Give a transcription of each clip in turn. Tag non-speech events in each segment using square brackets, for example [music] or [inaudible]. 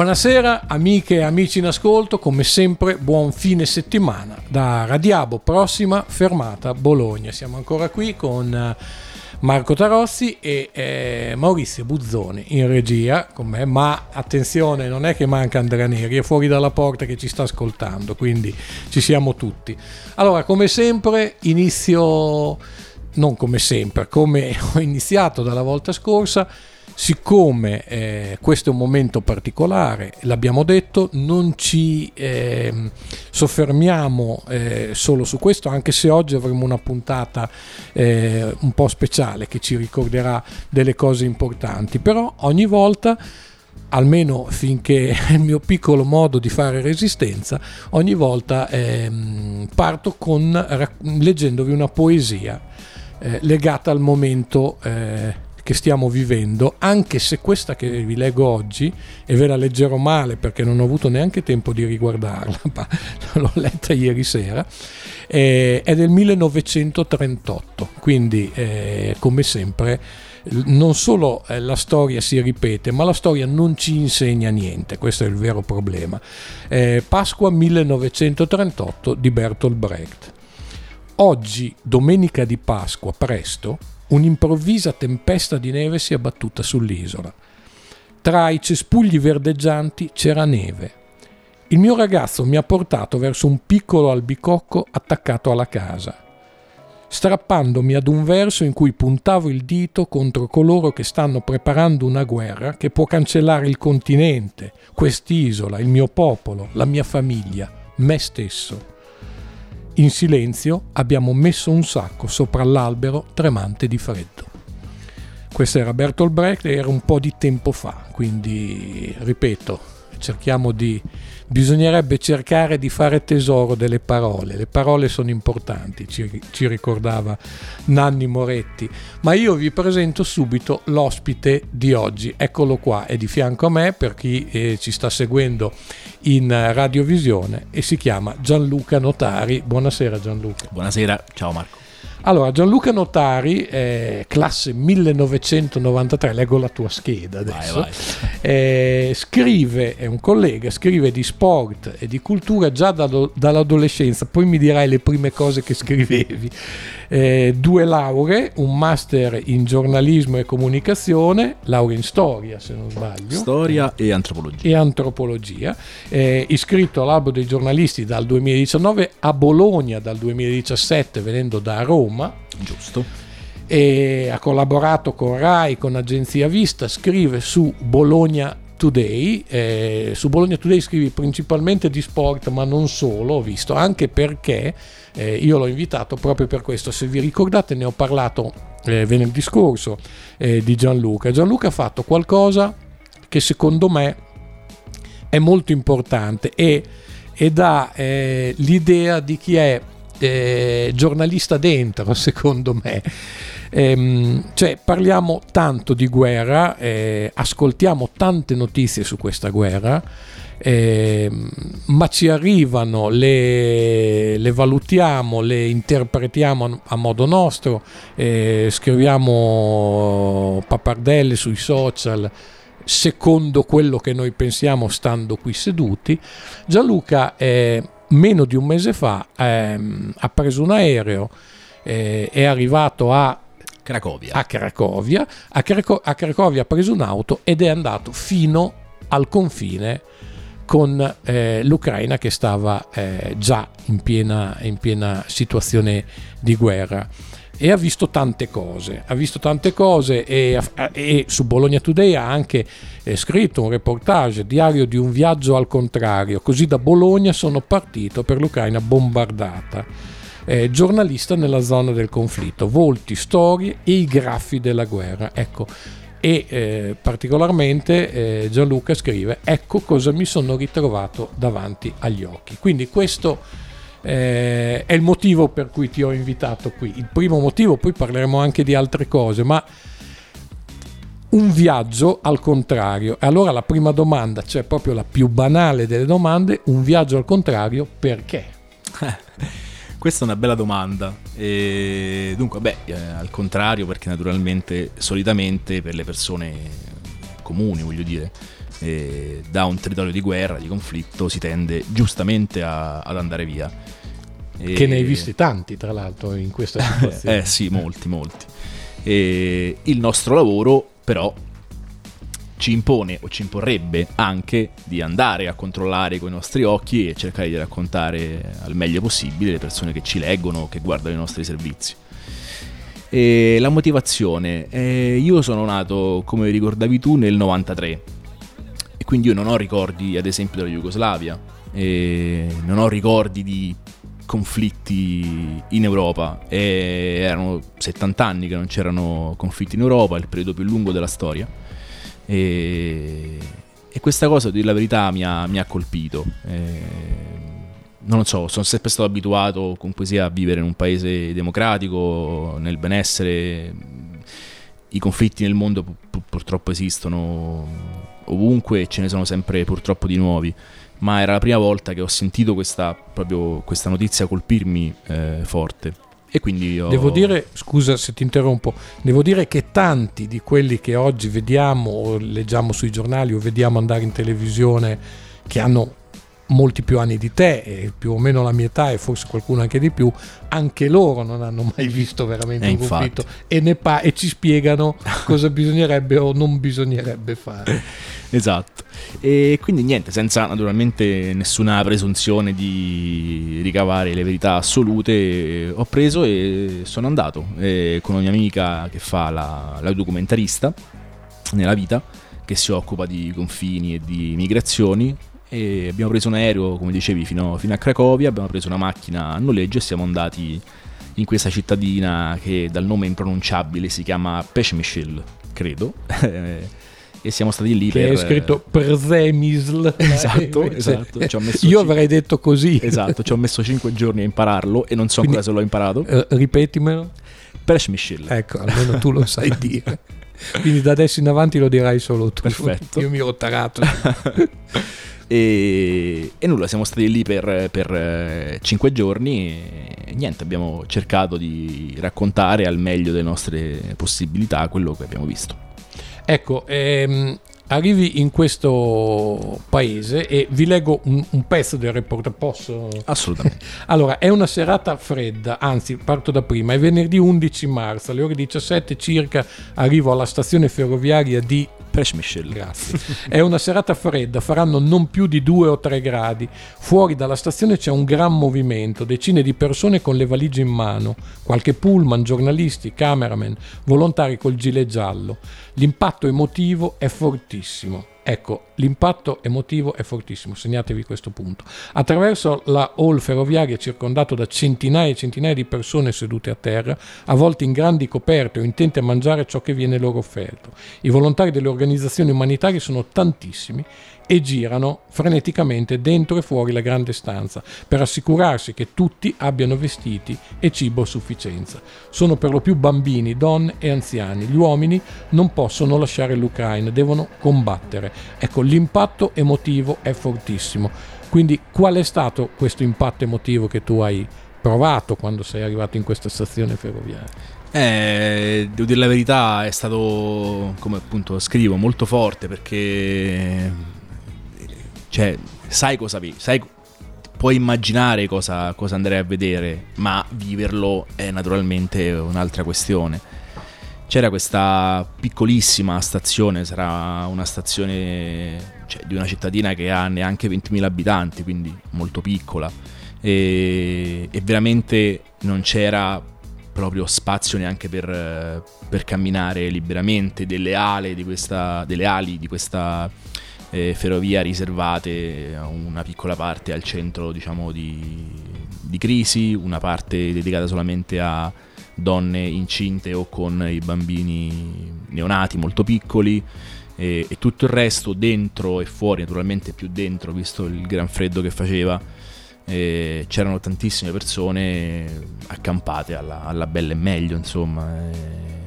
Buonasera amiche e amici in ascolto, come sempre buon fine settimana da Radiabo, prossima fermata Bologna. Siamo ancora qui con eh, Marco Tarossi e eh, Maurizio Buzzoni in regia con me, ma attenzione, non è che manca Andrea Neri, è fuori dalla porta che ci sta ascoltando, quindi ci siamo tutti. Allora, come sempre, inizio, non come sempre, come [laughs] ho iniziato dalla volta scorsa, siccome eh, questo è un momento particolare, l'abbiamo detto, non ci eh, soffermiamo eh, solo su questo, anche se oggi avremo una puntata eh, un po' speciale che ci ricorderà delle cose importanti, però ogni volta almeno finché è il mio piccolo modo di fare resistenza, ogni volta ehm, parto con leggendovi una poesia eh, legata al momento eh, che stiamo vivendo, anche se questa che vi leggo oggi, e ve la leggerò male perché non ho avuto neanche tempo di riguardarla, [laughs] ma l'ho letta ieri sera, eh, è del 1938, quindi eh, come sempre non solo eh, la storia si ripete, ma la storia non ci insegna niente, questo è il vero problema. Pasqua 1938 di Bertolt Brecht. Oggi, domenica di Pasqua, presto, un'improvvisa tempesta di neve si è abbattuta sull'isola. Tra i cespugli verdeggianti c'era neve. Il mio ragazzo mi ha portato verso un piccolo albicocco attaccato alla casa, strappandomi ad un verso in cui puntavo il dito contro coloro che stanno preparando una guerra che può cancellare il continente, quest'isola, il mio popolo, la mia famiglia, me stesso. In silenzio abbiamo messo un sacco sopra l'albero tremante di freddo. Questo era Bertolt Brecht e era un po' di tempo fa, quindi ripeto, cerchiamo di bisognerebbe cercare di fare tesoro delle parole. Le parole sono importanti, ci, ci, ricordava Nanni Moretti. Ma io vi presento subito l'ospite di oggi. Eccolo qua, è di fianco a me per chi eh, ci sta seguendo in radiovisione e si chiama Gianluca Notari. Buonasera Gianluca. Buonasera, ciao Marco. Allora, Gianluca Notari, eh, classe 1993, leggo la tua scheda adesso, vai, vai. Eh, scrive, è un collega, scrive di sport e di cultura già da, dall'adolescenza, poi mi dirai le prime cose che scrivevi eh, due lauree, un master in giornalismo e comunicazione, laurea in storia se non sbaglio. Storia e antropologia. E antropologia. Eh, iscritto all'albo dei giornalisti dal 2019 a Bologna dal 2017 venendo da Roma. Giusto. Ha collaborato con RAI, con Agenzia Vista, scrive su Bologna Today. Eh, su Bologna Today scrivi principalmente di sport, ma non solo, ho visto, anche perché eh, io l'ho invitato proprio per questo. Se vi ricordate, ne ho parlato eh, venerdì scorso eh, di Gianluca. Gianluca ha fatto qualcosa che secondo me è molto importante e, e dà eh, l'idea di chi è eh, giornalista dentro, [laughs] secondo me. Ehm, cioè, parliamo tanto di guerra, eh, ascoltiamo tante notizie su questa guerra, eh, ma ci arrivano, le, le, valutiamo, le interpretiamo a, modo nostro, eh, scriviamo pappardelle sui social secondo quello che noi pensiamo stando qui seduti. Gianluca eh, meno di un mese fa ehm, ha preso un aereo, eh, è arrivato a Cracovia. A Cracovia. A, Craco- a Cracovia ha preso un'auto ed è andato fino al confine con eh, l'Ucraina che stava eh, già in piena, in piena, situazione di guerra e ha visto tante cose, ha visto tante cose e, e su Bologna Today ha anche eh, scritto un reportage, diario di un viaggio al contrario, così da Bologna sono partito per l'Ucraina bombardata. Eh, giornalista nella zona del conflitto, volti, storie e i graffi della guerra. Ecco, e eh, particolarmente eh, Gianluca scrive ecco cosa mi sono ritrovato davanti agli occhi. Quindi questo eh, è il motivo per cui ti ho invitato qui. Il primo motivo, poi parleremo anche di altre cose, ma un viaggio al contrario. E allora la prima domanda, cioè proprio la più banale delle domande, un viaggio al contrario perché? [laughs] Questa è una bella domanda. E dunque, beh, eh, al contrario, perché naturalmente solitamente per le persone comune, voglio dire. E da un territorio di guerra, di conflitto, si tende giustamente a, ad andare via. E... Che ne hai visti tanti, tra l'altro, in questa [laughs] situazione. eh sì, molti, molti. E il nostro lavoro, però, ci impone o ci imporrebbe anche di andare a controllare con i nostri occhi e cercare di raccontare al meglio possibile le persone che ci leggono, che guardano i nostri servizi. E la motivazione, eh, io sono nato, come ricordavi tu, nel 93 e quindi io non ho ricordi, ad esempio, della Jugoslavia, non ho ricordi di conflitti in Europa e erano 70 anni che non c'erano conflitti in Europa, il periodo più lungo della storia e, e questa cosa, a dire la verità, mi ha, mi ha colpito. E, non lo so, sono sempre stato abituato comunque sia a vivere in un paese democratico, nel benessere. I conflitti nel mondo pu- purtroppo esistono ovunque e ce ne sono sempre purtroppo di nuovi. Ma era la prima volta che ho sentito questa, proprio, questa notizia colpirmi eh, forte. E quindi io... Devo dire, scusa se ti interrompo, devo dire che tanti di quelli che oggi vediamo o leggiamo sui giornali o vediamo andare in televisione che hanno molti più anni di te e più o meno la mia età e forse qualcuno anche di più, anche loro non hanno mai visto veramente eh, un conflitto e, pa- e ci spiegano [laughs] cosa bisognerebbe o non bisognerebbe fare. Esatto. E quindi niente, senza naturalmente nessuna presunzione di ricavare le verità assolute, ho preso e sono andato eh, con una mia amica che fa la, la documentarista nella vita, che si occupa di confini e di migrazioni. E abbiamo preso un aereo, come dicevi, fino, fino a Cracovia, abbiamo preso una macchina a noleggio e siamo andati in questa cittadina che dal nome impronunciabile si chiama Peshmishil, credo. [laughs] e siamo stati lì che per... è scritto Prezemisl [laughs] esatto, esatto. io avrei detto così. Esatto, ci ho messo 5 giorni a impararlo e non so Quindi, ancora se l'ho imparato. uh, ripetimelo. Peshmishil ecco, almeno tu lo sai [laughs] dire [laughs] Quindi da adesso in avanti lo dirai solo tu. Perfetto. Io mi ero tarato. [laughs] E, e, nulla, siamo stati lì per, per 5 eh, giorni e niente, abbiamo cercato di raccontare al meglio delle nostre possibilità quello che abbiamo visto. Ecco, ehm, arrivi in questo paese e vi leggo un, un pezzo del report, posso? Assolutamente. [laughs] allora, è una serata fredda, anzi parto da prima, è venerdì 11 marzo, alle ore 17 circa arrivo alla stazione ferroviaria di Pesh Michel. Grazie. È una serata fredda, faranno non più di 2 o 3 gradi. Fuori dalla stazione c'è un gran movimento, decine di persone con le valigie in mano, qualche pullman, giornalisti, cameraman, volontari col gilet giallo. L'impatto emotivo è fortissimo. Ecco, l'impatto emotivo è fortissimo, segnatevi questo punto. Attraverso la hall ferroviaria circondato da centinaia e centinaia di persone sedute a terra, a volte in grandi coperte o intente a mangiare ciò che viene loro offerto. I volontari delle organizzazioni umanitarie sono tantissimi e girano freneticamente dentro e fuori la grande stanza per assicurarsi che tutti abbiano vestiti e cibo a sufficienza. Sono per lo più bambini, donne e anziani. Gli uomini non possono lasciare l'Ucraina, devono combattere. Ecco, l'impatto emotivo è fortissimo. Quindi qual è stato questo impatto emotivo che tu hai provato quando sei arrivato in questa stazione ferroviaria? Eh, devo dire la verità, è stato, come appunto scrivo, molto forte perché cioè, sai cosa vedi, sai, puoi immaginare cosa, cosa andrei a vedere, ma viverlo è naturalmente un'altra questione. C'era questa piccolissima stazione, sarà una stazione cioè, di una cittadina che ha neanche 20.000 abitanti, quindi molto piccola, e, e veramente non c'era proprio spazio neanche per, per camminare liberamente delle, di questa, delle ali di questa eh, ferrovia riservate una piccola parte al centro diciamo, di, di crisi, una parte dedicata solamente a donne incinte o con i bambini neonati molto piccoli e, e, tutto il resto dentro e fuori, naturalmente più dentro visto il gran freddo che faceva. Eh, c'erano tantissime persone accampate alla, alla bella e meglio, insomma. Eh,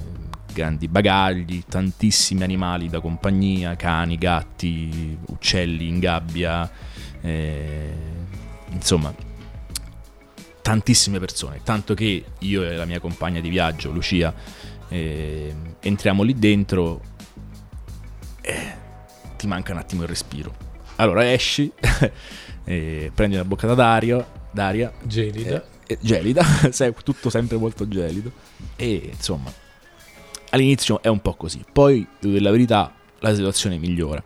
grandi bagagli, tantissimi animali da compagnia, cani, gatti, uccelli in gabbia, eh, insomma tantissime persone, tanto che io e la mia compagna di viaggio, Lucia, eh, entriamo lì dentro eh, ti manca un attimo il respiro. Allora esci, [laughs] prendi una boccata d'aria, d'aria gelida, eh, gelida, [laughs] tutto sempre molto gelido e insomma all'inizio è un po' così, poi devo dire la verità la situazione migliora.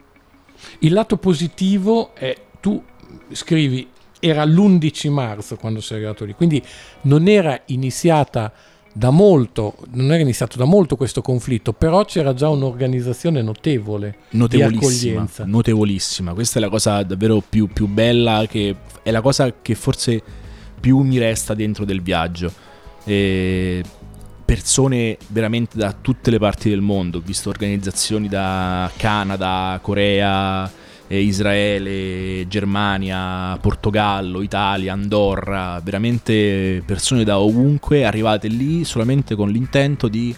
Il lato positivo è tu scrivi era l'11 marzo quando sei arrivato lì, quindi non era iniziata da molto, non era iniziato da molto questo conflitto, però c'era già un'organizzazione notevole notevolissima, notevolissima. Questa è la cosa davvero più, più, bella, che è la cosa che forse più mi resta dentro del viaggio. E persone veramente da tutte le parti del mondo, ho visto organizzazioni da Canada, Corea, Israele, Germania, Portogallo, Italia, Andorra, veramente persone da ovunque arrivate lì solamente con l'intento di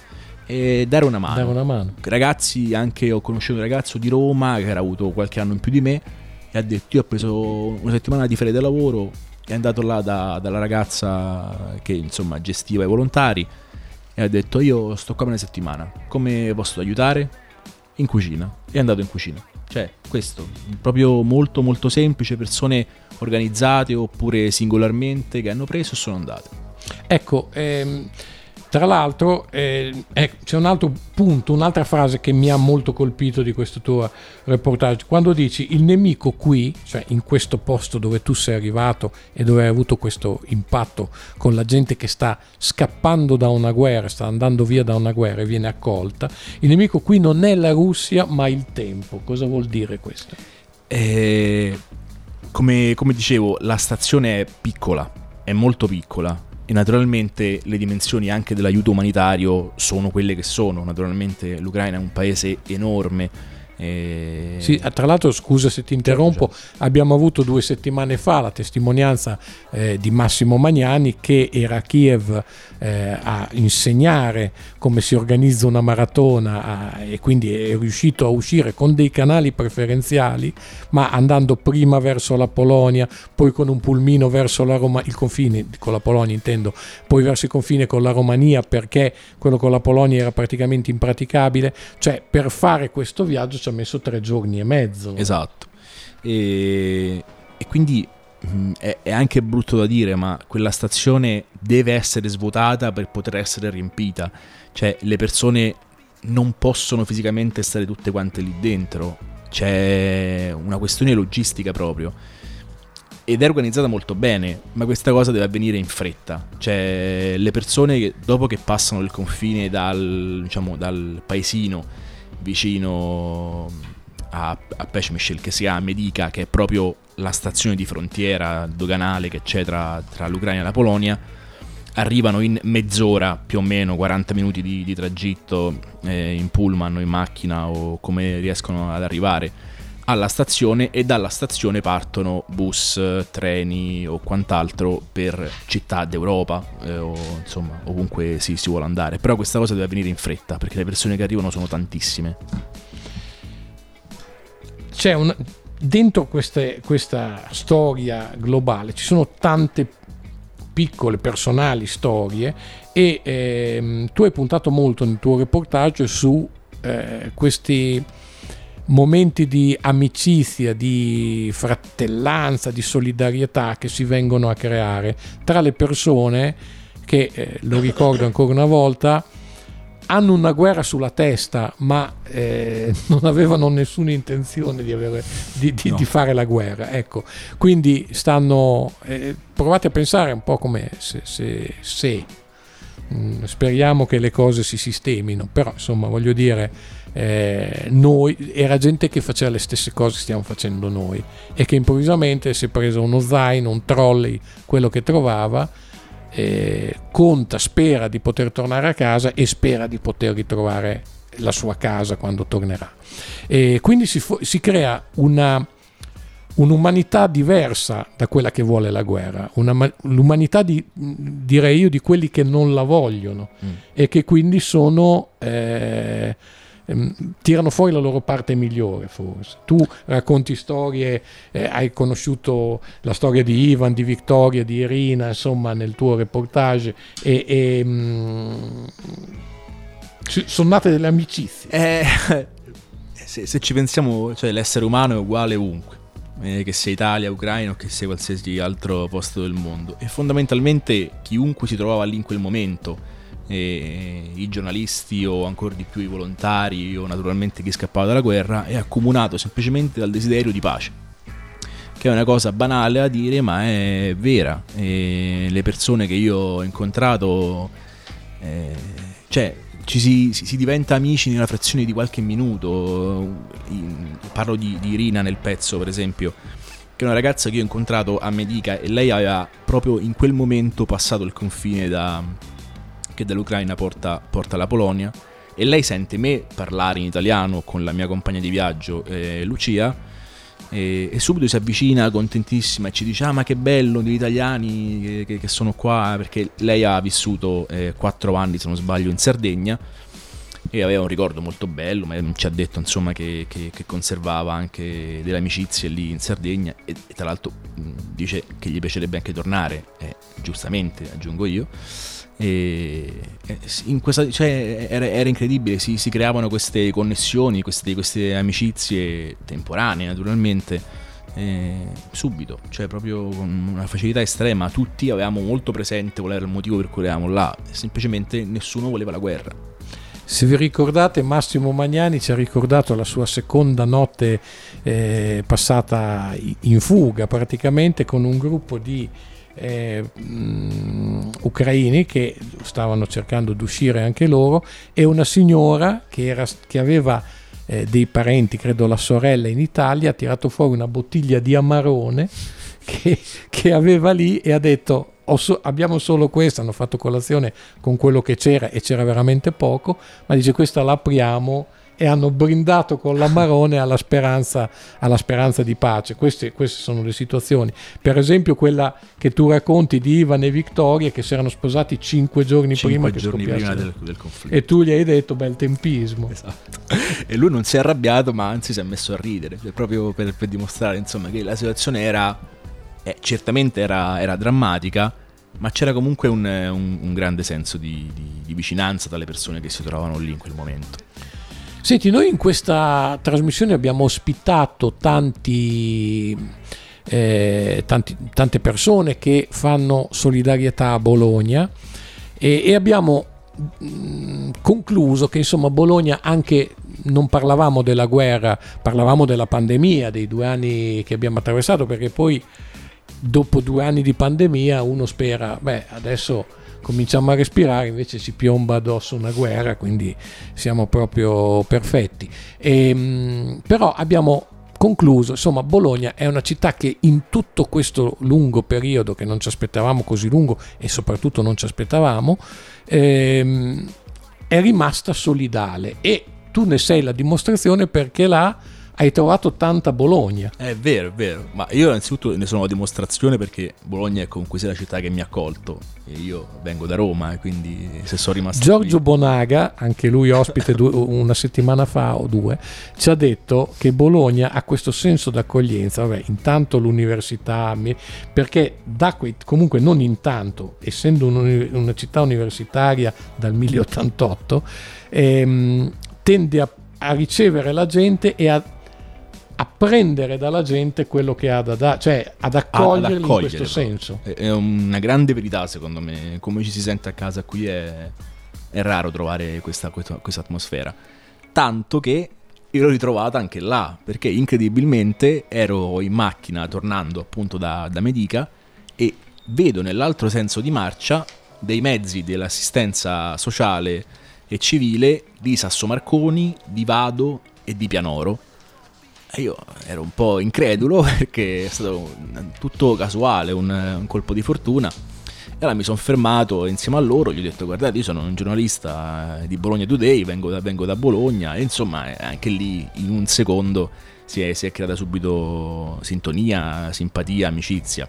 eh, dare una mano. Dare una mano. Ragazzi, anche ho conosciuto un ragazzo di Roma che era avuto qualche anno in più di me e ha detto io ho preso una settimana di ferie di lavoro, è andato là da, dalla ragazza che insomma gestiva i volontari e ha detto io sto qua una settimana, come posso aiutare? In cucina. E è andato in cucina. Cioè, questo, proprio molto molto semplice, persone organizzate oppure singolarmente che hanno preso e sono andate. Ecco, ehm, tra l'altro eh, eh, c'è un altro punto, un'altra frase che mi ha molto colpito di questo tuo reportage, quando dici il nemico qui, cioè in questo posto dove tu sei arrivato e dove hai avuto questo impatto con la gente che sta scappando da una guerra, sta andando via da una guerra e viene accolta, il nemico qui non è la Russia ma il tempo. Cosa vuol dire questo? Eh, come, come dicevo, la stazione è piccola, è molto piccola e naturalmente le dimensioni anche dell'aiuto umanitario sono quelle che sono. Naturalmente l'Ucraina è un paese enorme e... Sì, tra l'altro, scusa se ti interrompo, abbiamo avuto due settimane fa la testimonianza eh, di Massimo Magnani che era a Kiev eh, a insegnare come si organizza una maratona a, e quindi è riuscito a uscire con dei canali preferenziali, ma andando prima verso la Polonia, poi con un pulmino verso la Roma, il confine con la Polonia intendo, poi verso il confine con la Romania perché quello con la Polonia era praticamente impraticabile, cioè per fare questo viaggio ha messo tre giorni e mezzo. Esatto. E, e quindi mm, è, è, anche brutto da dire, ma quella stazione deve essere svuotata per poter essere riempita. Cioè, le persone non possono fisicamente stare tutte quante lì dentro. C'è una questione logistica proprio. Ed è organizzata molto bene, ma questa cosa deve avvenire in fretta. Cioè, le persone che, dopo che passano il confine dal, diciamo, dal paesino vicino a, a Peshmishil che si chiama Medica, che è proprio la stazione di frontiera doganale che c'è tra, tra l'Ucraina e la Polonia, arrivano in mezz'ora più o meno, 40 minuti di, di tragitto eh, in pullman o in macchina o come riescono ad arrivare alla stazione e dalla stazione partono bus, treni o quant'altro per città d'Europa eh, o insomma ovunque si, si vuole andare. Però questa cosa deve avvenire in fretta perché le persone che arrivano sono tantissime. C'è un, dentro queste, questa storia globale ci sono tante piccole personali storie e ehm, tu hai puntato molto nel tuo reportage su eh, questi momenti di amicizia, di fratellanza, di solidarietà che si vengono a creare tra le persone che, eh, lo ricordo ancora una volta, hanno una guerra sulla testa, ma eh, [laughs] non avevano nessuna intenzione di, avere, di, di, no. di, fare la guerra. Ecco, quindi stanno. Eh, provate a pensare un po' come se, se, se speriamo che le cose si sistemino, però insomma voglio dire eh, noi, era gente che faceva le stesse cose che stiamo facendo noi e che improvvisamente si è preso uno zaino, un trolley, quello che trovava, eh, conta, spera di poter tornare a casa e spera di poter ritrovare la sua casa quando tornerà. E quindi si, si crea una, un'umanità diversa da quella che vuole la guerra, una, l'umanità di, direi io di quelli che non la vogliono mm. e che quindi sono... Eh, Ehm, tirano fuori la loro parte migliore forse. Tu racconti storie, eh, hai conosciuto la storia di Ivan, di Vittoria, di Irina, insomma nel tuo reportage e, e mh, mm, sono nate delle amicizie. Eh, [laughs] se, se, ci pensiamo, cioè, l'essere umano è uguale ovunque, eh, che sia Italia, Ucraina o che sia qualsiasi altro posto del mondo. E fondamentalmente chiunque si trovava lì in quel momento, eh, i giornalisti o ancora di più i volontari o naturalmente chi scappava dalla guerra, è accomunato semplicemente dal desiderio di pace che è una cosa banale a dire ma è vera. E le persone che io ho incontrato, eh, cioè ci si, si, diventa amici nella frazione di qualche minuto. Parlo di, di Irina nel pezzo, per esempio, che è una ragazza che io ho incontrato a Medica e lei aveva proprio in quel momento passato il confine da, che dall'Ucraina porta, porta alla Polonia e lei sente me parlare in italiano con la mia compagna di viaggio eh, Lucia e, e, subito si avvicina contentissima e ci dice ah ma che bello degli italiani che, che, che sono qua perché lei ha vissuto eh, 4 anni se non sbaglio in Sardegna e aveva un ricordo molto bello ma ci ha detto insomma che, che conservava anche delle amicizie lì in Sardegna e, e tra l'altro mh, dice che gli piacerebbe anche tornare eh, giustamente aggiungo io e questa, cioè, era, era, incredibile, si, si, creavano queste connessioni, queste, queste amicizie temporanee naturalmente, eh, subito, cioè proprio con una facilità estrema, tutti avevamo molto presente qual era il motivo per cui eravamo là, semplicemente nessuno voleva la guerra. Se vi ricordate, Massimo Magnani ci ha ricordato la sua seconda notte eh, passata in fuga praticamente con un gruppo di eh, ucraini che stavano cercando di uscire anche loro e una signora che, era, che aveva eh, dei parenti, credo la sorella in Italia, ha tirato fuori una bottiglia di amarone che, che aveva lì e ha detto So, abbiamo solo questa, hanno fatto colazione con quello che c'era e c'era veramente poco, ma dice questa l'apriamo e hanno brindato con l'amarone alla speranza, alla speranza di pace. Queste, queste, sono le situazioni. Per esempio quella che tu racconti di Ivan e Vittoria che si erano sposati cinque giorni cinque prima, giorni prima del, del, conflitto. E tu gli hai detto bel tempismo. Esatto. e lui non si è arrabbiato ma anzi si è messo a ridere, cioè, proprio per, per, dimostrare insomma, che la situazione era, eh, certamente era, era drammatica, ma c'era comunque un, un, un grande senso di, di, di, vicinanza tra le persone che si trovavano lì in quel momento. Senti, noi in questa trasmissione abbiamo ospitato tanti, eh, tanti, tante persone che fanno solidarietà a Bologna e, e abbiamo mm, concluso che insomma Bologna anche non parlavamo della guerra, parlavamo della pandemia, dei due anni che abbiamo attraversato, perché poi dopo due anni di pandemia uno spera, beh, adesso cominciamo a respirare, invece si piomba addosso una guerra, quindi siamo proprio perfetti. E, ehm, però abbiamo concluso, insomma, Bologna è una città che in tutto questo lungo periodo, che non ci aspettavamo così lungo e soprattutto non ci aspettavamo, ehm, è rimasta solidale e tu ne sei la dimostrazione perché là hai trovato tanta Bologna. È vero, è vero, ma io innanzitutto ne sono una dimostrazione perché Bologna è comunque sia la città che mi ha accolto e io vengo da Roma e quindi se sono rimasto Giorgio qui... Bonaga, anche lui ospite una settimana fa o due, ci ha detto che Bologna ha questo senso d'accoglienza, vabbè, intanto l'università, perché da quei, comunque non intanto, essendo una città universitaria dal 1088, ehm, tende a, a ricevere la gente e a a prendere dalla gente quello che ha da dare, cioè ad accoglierli ad in questo senso. È una grande verità secondo me, come ci si sente a casa qui è, è raro trovare questa, questa, atmosfera. Tanto che io l'ho ritrovata anche là, perché incredibilmente ero in macchina tornando appunto da, da Medica e vedo nell'altro senso di marcia dei mezzi dell'assistenza sociale e civile di Sasso Marconi, di Vado e di Pianoro io ero un po' incredulo [laughs] perché è stato tutto casuale, un, un colpo di fortuna. E allora mi sono fermato insieme a loro, gli ho detto guardate io sono un giornalista di Bologna Today, vengo da, vengo da Bologna e insomma anche lì in un secondo si è, si è, creata subito sintonia, simpatia, amicizia.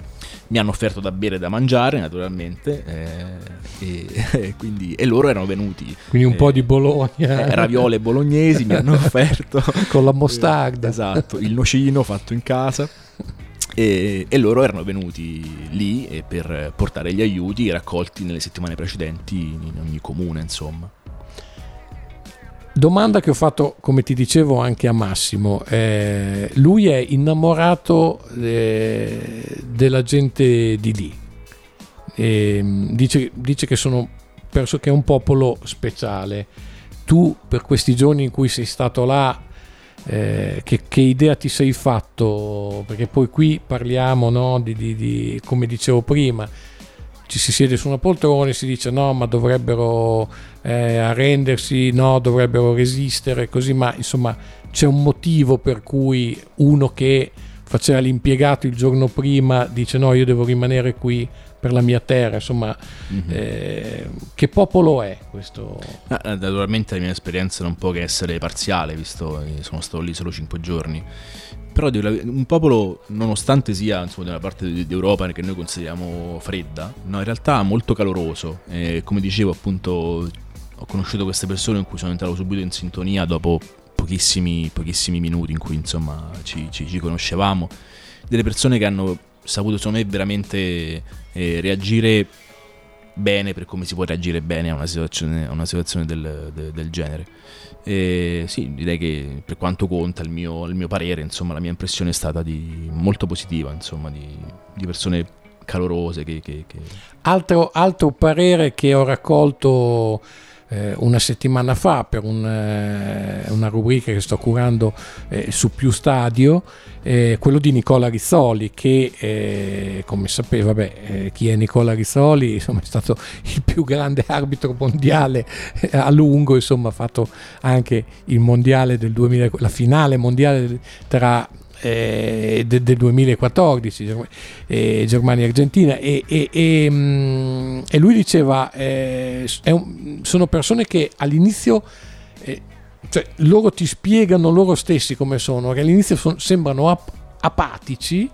Mi hanno offerto da bere e da mangiare, naturalmente, eh, e, [laughs] e, quindi, e, loro erano venuti. Quindi un eh, po' di Bologna. Eh, raviole bolognesi mi hanno [laughs] offerto. Con la mostarda. esatto, il nocino fatto in casa. E, e, loro erano venuti lì per portare gli aiuti raccolti nelle settimane precedenti in ogni comune, insomma. Domanda che ho fatto, come ti dicevo, anche a Massimo. Eh, lui è innamorato eh, della gente di lì. Eh, dice, dice, che, sono perso- che è un popolo speciale. Tu, per questi giorni in cui sei stato là, eh, che, che, idea ti sei fatto? Perché poi qui parliamo, no, di, di, di, come dicevo prima, ci si siede su una poltrona e si dice no, ma dovrebbero eh, arrendersi, no, dovrebbero resistere, così, ma insomma c'è un motivo per cui uno che faceva l'impiegato il giorno prima dice no, io devo rimanere qui per la mia terra, insomma, mm-hmm. eh, che popolo è questo? Ah, naturalmente la mia esperienza non può che essere parziale, visto che sono stato lì solo 5 giorni. Però un popolo, nonostante sia insomma, nella parte d'Europa che noi consideriamo fredda, no, in realtà molto caloroso. E, come dicevo, appunto, ho conosciuto queste persone in cui sono entrato subito in sintonia dopo pochissimi, pochissimi minuti in cui insomma ci, ci, ci conoscevamo. Delle persone che hanno saputo, secondo me, veramente eh, reagire bene per come si può reagire bene a una situazione, a una situazione del, de, del, genere. E sì, direi che per quanto conta il mio, il mio, parere, insomma, la mia impressione è stata di, molto positiva, insomma, di, di persone calorose. Che, che, che... Altro, altro parere che ho raccolto eh, una settimana fa per un, eh, una rubrica che sto curando eh, su più stadio, eh, quello di Nicola Rizzoli che eh, come sapete, vabbè, eh, chi è Nicola Rizzoli insomma, è stato [laughs] il più grande arbitro mondiale a lungo, insomma ha fatto anche il mondiale del 2000, la finale mondiale tra eh, del, del 2014, eh, Germania-Argentina, e, e, e, mm, e, lui diceva, eh, un, sono persone che all'inizio, eh, cioè loro ti spiegano loro stessi come sono, che all'inizio son, sembrano ap- apatici,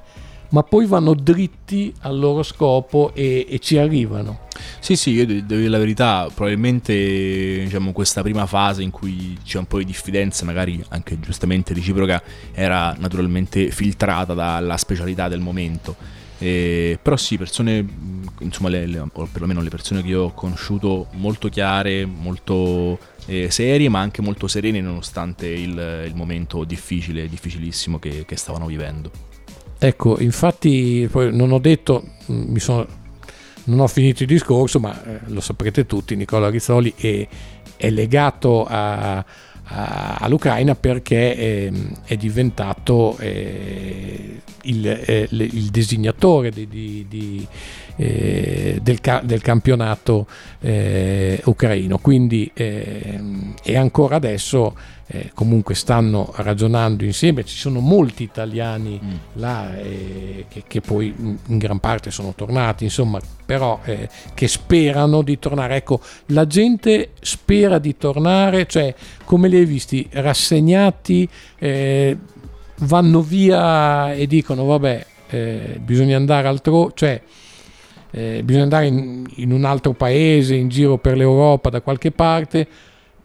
ma poi vanno dritti al loro scopo e, e ci arrivano. Sì, sì, io devo dire la verità, probabilmente diciamo, questa prima fase in cui c'è un po' di diffidenza, magari anche giustamente reciproca, era naturalmente filtrata dalla specialità del momento. Eh, però sì, persone, insomma, le, le, o perlomeno le persone che io ho conosciuto molto chiare, molto eh, serie, ma anche molto serene nonostante il, il momento difficile, difficilissimo che, che stavano vivendo. Ecco, infatti non ho detto, mm, sono, non ho finito il discorso, ma eh, lo saprete tutti, Nicola Rizzoli è, è legato a, a, all'Ucraina perché eh, è diventato eh, il, eh, il, designatore di, di, di, eh, del, del, campionato eh, ucraino, quindi ehm, è ancora adesso eh, comunque stanno ragionando insieme, ci sono molti italiani mm. là eh, che, che, poi in gran parte sono tornati, insomma, però eh, che sperano di tornare. Ecco, la gente spera di tornare, cioè come li hai visti, rassegnati, eh, vanno via e dicono vabbè, eh, bisogna andare altrove, cioè eh, bisogna andare in, in un altro paese, in giro per l'Europa da qualche parte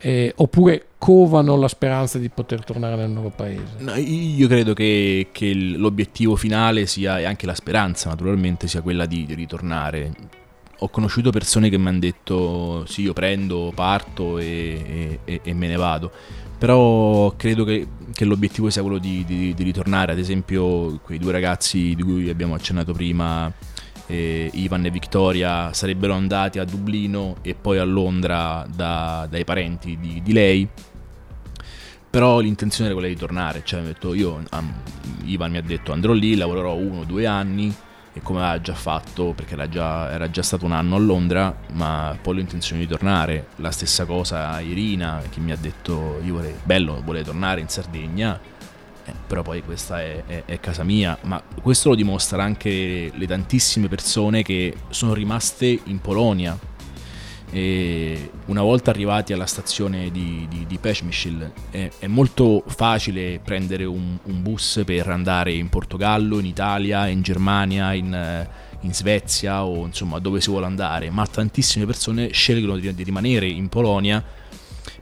eh, oppure covano la speranza di poter tornare nel nuovo paese? No, io credo che, che, l'obiettivo finale sia, e anche la speranza naturalmente, sia quella di, di ritornare. Ho conosciuto persone che mi hanno detto sì, io prendo, parto e, e, e me ne vado, però credo che, che l'obiettivo sia quello di, di, di ritornare, ad esempio quei due ragazzi di cui abbiamo accennato prima eh, Ivan e Victoria sarebbero andati a Dublino e poi a Londra da, dai parenti di, di, lei. Però l'intenzione era quella di tornare, cioè detto, io, um, Ivan mi ha detto andrò lì, lavorerò uno o due anni e come aveva già fatto, perché era già, era già stato un anno a Londra, ma poi l'intenzione di tornare. La stessa cosa Irina che mi ha detto io vorrei, bello, vuole tornare in Sardegna però poi questa è, è, è, casa mia, ma questo lo dimostra anche le tantissime persone che sono rimaste in Polonia. E una volta arrivati alla stazione di, di, di Peshmishil è, è, molto facile prendere un, un, bus per andare in Portogallo, in Italia, in Germania, in, in, Svezia o insomma dove si vuole andare, ma tantissime persone scelgono di, di rimanere in Polonia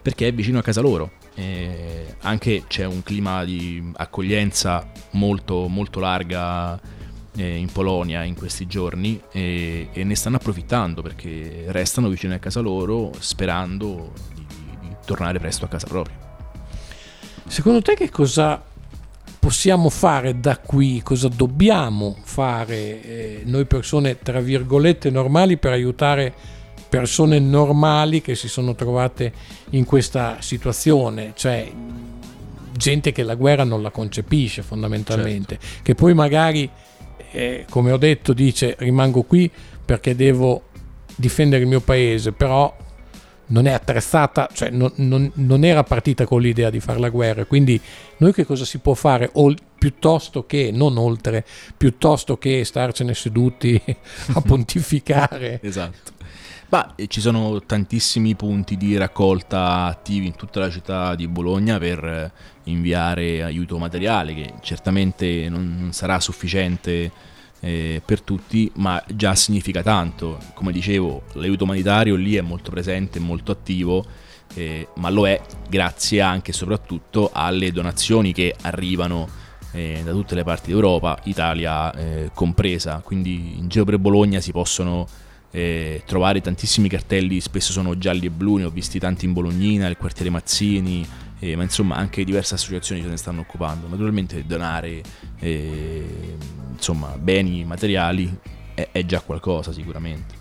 perché è vicino a casa loro eh, anche c'è un clima di accoglienza molto, molto larga eh, in Polonia in questi giorni e, e, ne stanno approfittando perché restano vicino a casa loro sperando di, di tornare presto a casa propria. Secondo te che cosa possiamo fare da qui? Cosa dobbiamo fare eh, noi persone, tra virgolette, normali per aiutare persone normali che si sono trovate in questa situazione? Cioè gente che la guerra non la concepisce fondamentalmente, certo. che poi magari, eh, come ho detto, dice rimango qui perché devo difendere il mio paese, però non è attrezzata, cioè non, non, non, era partita con l'idea di fare la guerra. Quindi noi che cosa si può fare? O, piuttosto che, non oltre, piuttosto che starcene seduti [laughs] a [laughs] pontificare. esatto. Ma ci sono tantissimi punti di raccolta attivi in tutta la città di Bologna per inviare aiuto materiale che certamente non sarà sufficiente eh, per tutti, ma già significa tanto. Come dicevo, l'aiuto umanitario lì è molto presente, molto attivo, eh, ma lo è grazie anche e soprattutto alle donazioni che arrivano eh, da tutte le parti d'Europa, Italia eh, compresa. Quindi in giro per Bologna si possono eh, trovare tantissimi cartelli, spesso sono gialli e blu, ne ho visti tanti in Bolognina, il quartiere Mazzini, eh, ma insomma anche diverse associazioni se ne stanno occupando. Naturalmente donare eh, insomma, beni materiali è, è già qualcosa sicuramente.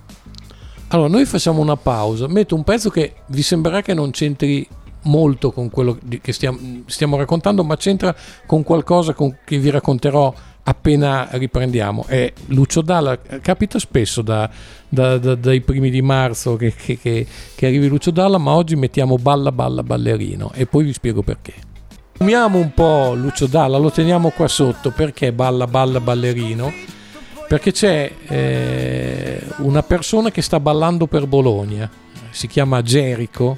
Allora, noi facciamo una pausa, metto un pezzo che vi sembrerà che non c'entri molto con quello che stiamo, stiamo raccontando, ma c'entra con qualcosa con che vi racconterò appena riprendiamo. E Lucio Dalla capita spesso da, da, da, dai primi di marzo che, che, che, che, arrivi Lucio Dalla, ma oggi mettiamo balla balla ballerino e poi vi spiego perché. Fumiamo un po' Lucio Dalla, lo teniamo qua sotto perché balla balla ballerino. Perché c'è eh, una persona che sta ballando per Bologna, si chiama Gerico,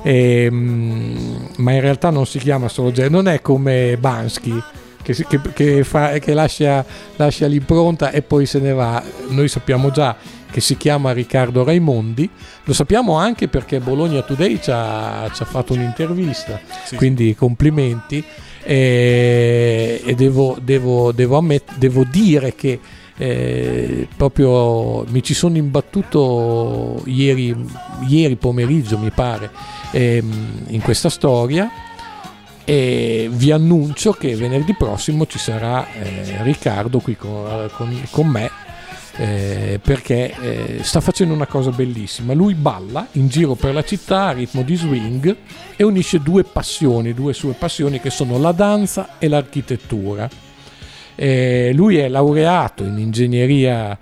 e, ma in realtà non si chiama solo Gerico, non è come Bansky che, che, che, fa, che lascia, lascia, l'impronta e poi se ne va. Noi sappiamo già che si chiama Riccardo Raimondi, lo sappiamo anche perché Bologna Today ci ha, ci ha fatto un'intervista, sì, quindi complimenti. E, e devo, devo, devo, ammet- devo dire che eh, proprio mi ci sono imbattuto ieri, ieri pomeriggio mi pare ehm, in questa storia e vi annuncio che venerdì prossimo ci sarà eh, Riccardo qui con, con, con me eh, perché eh, sta facendo una cosa bellissima. Lui balla in giro per la città a ritmo di swing e unisce due passioni, due sue passioni che sono la danza e l'architettura. Eh, lui è laureato in ingegneria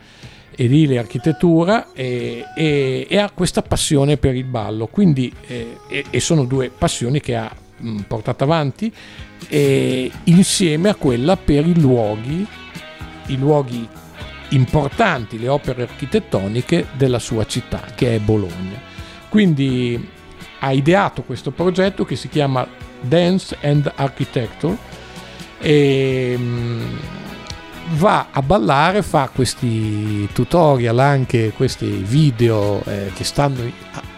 edile architettura e, e, e, ha questa passione per il ballo, quindi eh, e, sono due passioni che ha portata avanti eh, insieme a quella per i luoghi, i luoghi importanti, le opere architettoniche della sua città, che è Bologna. Quindi ha ideato questo progetto che si chiama Dance and Architecture e mm, va a ballare, fa questi tutorial, anche questi video eh, che stanno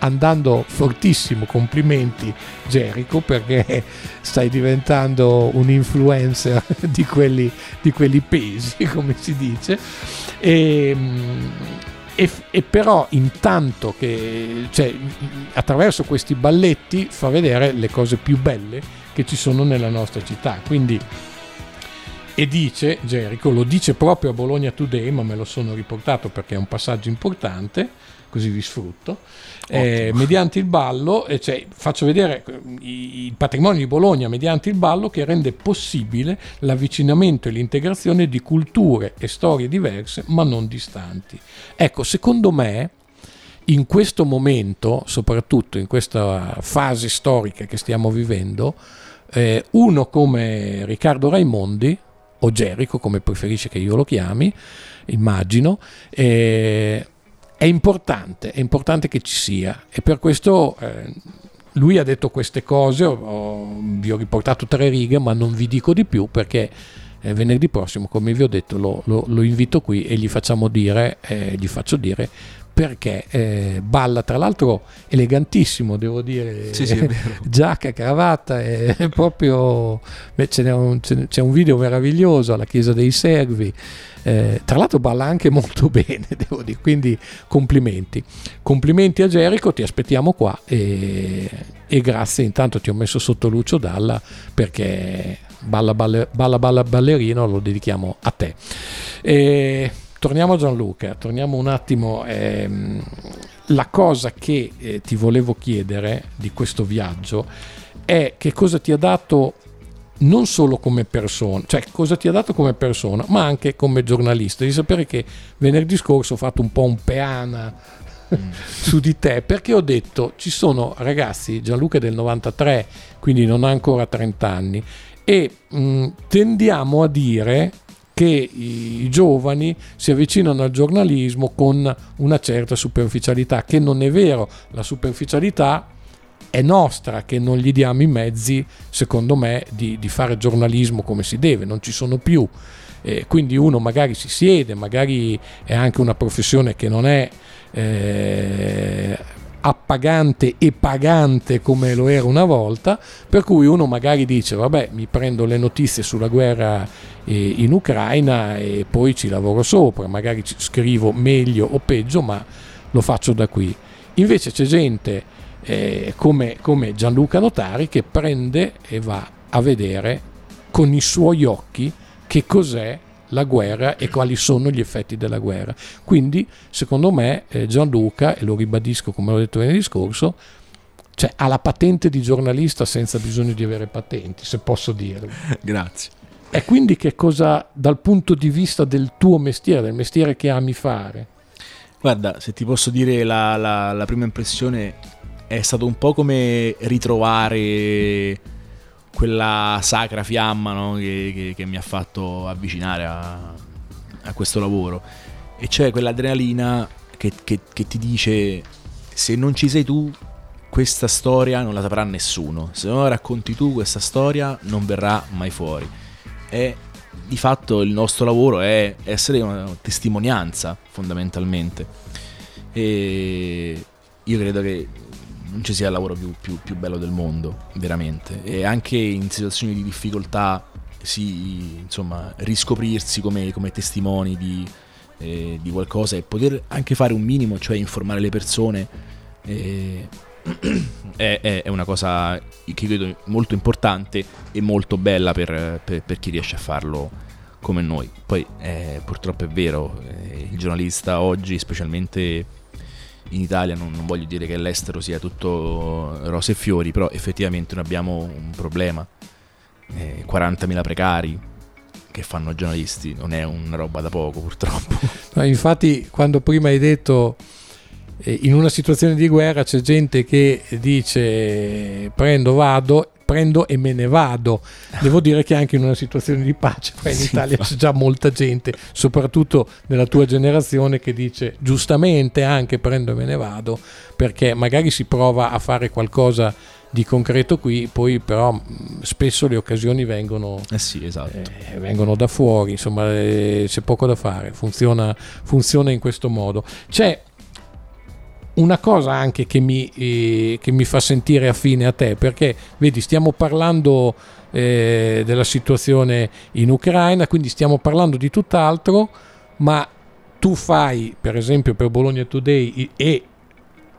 andando fortissimo, complimenti Jericho perché [laughs] stai diventando un influencer [laughs] di quelli, di quelli pesi, [laughs] come si dice. E, ehm, e, e, però intanto che cioè, attraverso questi balletti fa vedere le cose più belle che ci sono nella nostra città quindi e dice Jericho, lo dice proprio a Bologna Today, ma me lo sono riportato perché è un passaggio importante, così vi sfrutto. Eh, mediante il ballo, eh, cioè, faccio vedere eh, il patrimonio di Bologna mediante il ballo che rende possibile l'avvicinamento e l'integrazione di culture e storie diverse ma non distanti. Ecco, secondo me in questo momento, soprattutto in questa fase storica che stiamo vivendo, eh, uno come Riccardo Raimondi, o Gerico come preferisce che io lo chiami, immagino, eh, è importante, è importante che ci sia. E per questo eh, lui ha detto queste cose, ho, vi ho riportato tre righe ma non vi dico di più perché eh, venerdì prossimo, come vi ho detto, lo, lo, lo invito qui e gli facciamo dire, eh, gli faccio dire perché eh, balla tra l'altro elegantissimo devo dire. Sì, sì, [laughs] giacca, cravatta è [laughs] proprio beh, c'è, un, c'è, un, video meraviglioso alla chiesa dei servi eh, tra l'altro balla anche [laughs] molto bene devo dire quindi complimenti. Complimenti a Gerico ti aspettiamo qua e, e grazie. Intanto ti ho messo sotto Lucio Dalla perché balla, balle, balla, balla ballerino lo dedichiamo a te. E, torniamo a Gianluca, torniamo un attimo. Ehm, la cosa che eh, ti volevo chiedere di questo viaggio è che cosa ti ha dato non solo come persona, cioè cosa ti ha dato come persona, ma anche come giornalista. Di sapere che venerdì scorso ho fatto un po' un peana [laughs] su di te perché ho detto ci sono ragazzi, Gianluca è del 93, quindi non ha ancora 30 anni e mh, tendiamo a dire che i giovani si avvicinano al giornalismo con una certa superficialità, che non è vero, la superficialità è nostra, che non gli diamo i mezzi, secondo me, di, di fare giornalismo come si deve, non ci sono più. Eh, quindi uno magari si siede, magari è anche una professione che non è eh, appagante e pagante come lo era una volta, per cui uno magari dice vabbè mi prendo le notizie sulla guerra eh, in Ucraina e poi ci lavoro sopra, magari scrivo meglio o peggio, ma lo faccio da qui. Invece c'è gente eh, come, come Gianluca Notari che prende e va a vedere con i suoi occhi che cos'è la guerra e quali sono gli effetti della guerra. Quindi, secondo me, eh, Gianluca, e lo ribadisco come l'ho detto venerdì scorso, cioè, ha la patente di giornalista senza bisogno di avere patenti, se posso dirlo. [laughs] Grazie. E quindi che cosa, dal punto di vista del tuo mestiere, del mestiere che ami fare? Guarda, se ti posso dire la, la, la prima impressione è stato un po' come ritrovare quella sacra fiamma no? che, che, che, mi ha fatto avvicinare a, a, questo lavoro. E cioè quell'adrenalina che, che ti dice se non ci sei tu questa storia non la saprà nessuno. Se non la racconti tu questa storia non verrà mai fuori e di fatto il nostro lavoro è essere una testimonianza fondamentalmente e io credo che non ci sia il lavoro più, più, più bello del mondo veramente e anche in situazioni di difficoltà si, insomma, riscoprirsi come, come testimoni di, eh, di, qualcosa e poter anche fare un minimo, cioè informare le persone, eh, [clears throat] è, è, una cosa che credo molto importante e molto bella per, per, per chi riesce a farlo come noi. Poi eh, purtroppo è vero, eh, il giornalista oggi, specialmente in Italia, non, non, voglio dire che all'estero sia tutto rose e fiori, però effettivamente noi abbiamo un problema. Eh, 40.000 precari che fanno giornalisti, non è una roba da poco purtroppo. [laughs] No, infatti quando prima hai detto in una situazione di guerra c'è gente che dice prendo, vado, prendo e me ne vado. Devo dire che anche in una situazione di pace, in sì, Italia c'è già molta gente, soprattutto nella tua generazione, che dice giustamente anche prendo e me ne vado, perché magari si prova a fare qualcosa di concreto qui, poi però spesso le occasioni vengono, eh sì, esatto. eh, vengono da fuori, insomma eh, c'è poco da fare, funziona, funziona in questo modo. C'è una cosa anche che mi, eh, che mi, fa sentire affine a te, perché vedi, stiamo parlando eh, della situazione in Ucraina, quindi stiamo parlando di tutt'altro, ma tu fai, per esempio, per Bologna Today e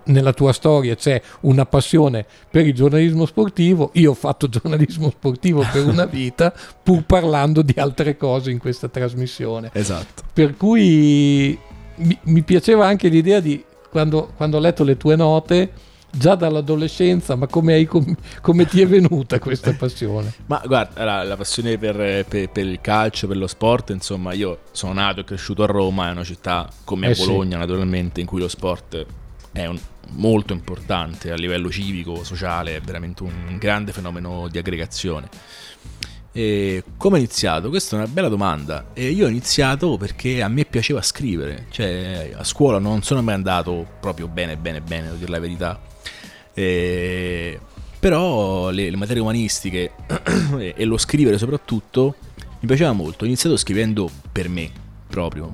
nella tua storia c'è una passione per il giornalismo sportivo, io ho fatto giornalismo sportivo per una [laughs] vita, pur parlando di altre cose in questa trasmissione. Esatto. Per cui mi, mi piaceva anche l'idea di quando, quando ho letto le tue note già dall'adolescenza, ma come, hai, come, ti è venuta questa [laughs] passione? Ma guarda, la, la passione per, per, per, il calcio, per lo sport, insomma, io sono nato e cresciuto a Roma, è una città come eh Bologna, sì. naturalmente, in cui lo sport è un, molto importante a livello civico, sociale, è veramente un grande fenomeno di aggregazione. E come ho iniziato? Questa è una bella domanda. E io ho iniziato perché a me piaceva scrivere, cioè a scuola non sono mai andato proprio bene, bene, bene, devo dire la verità. E... Però le, le materie umanistiche [clears throat] e lo scrivere soprattutto Mi piaceva molto, ho iniziato scrivendo per me proprio,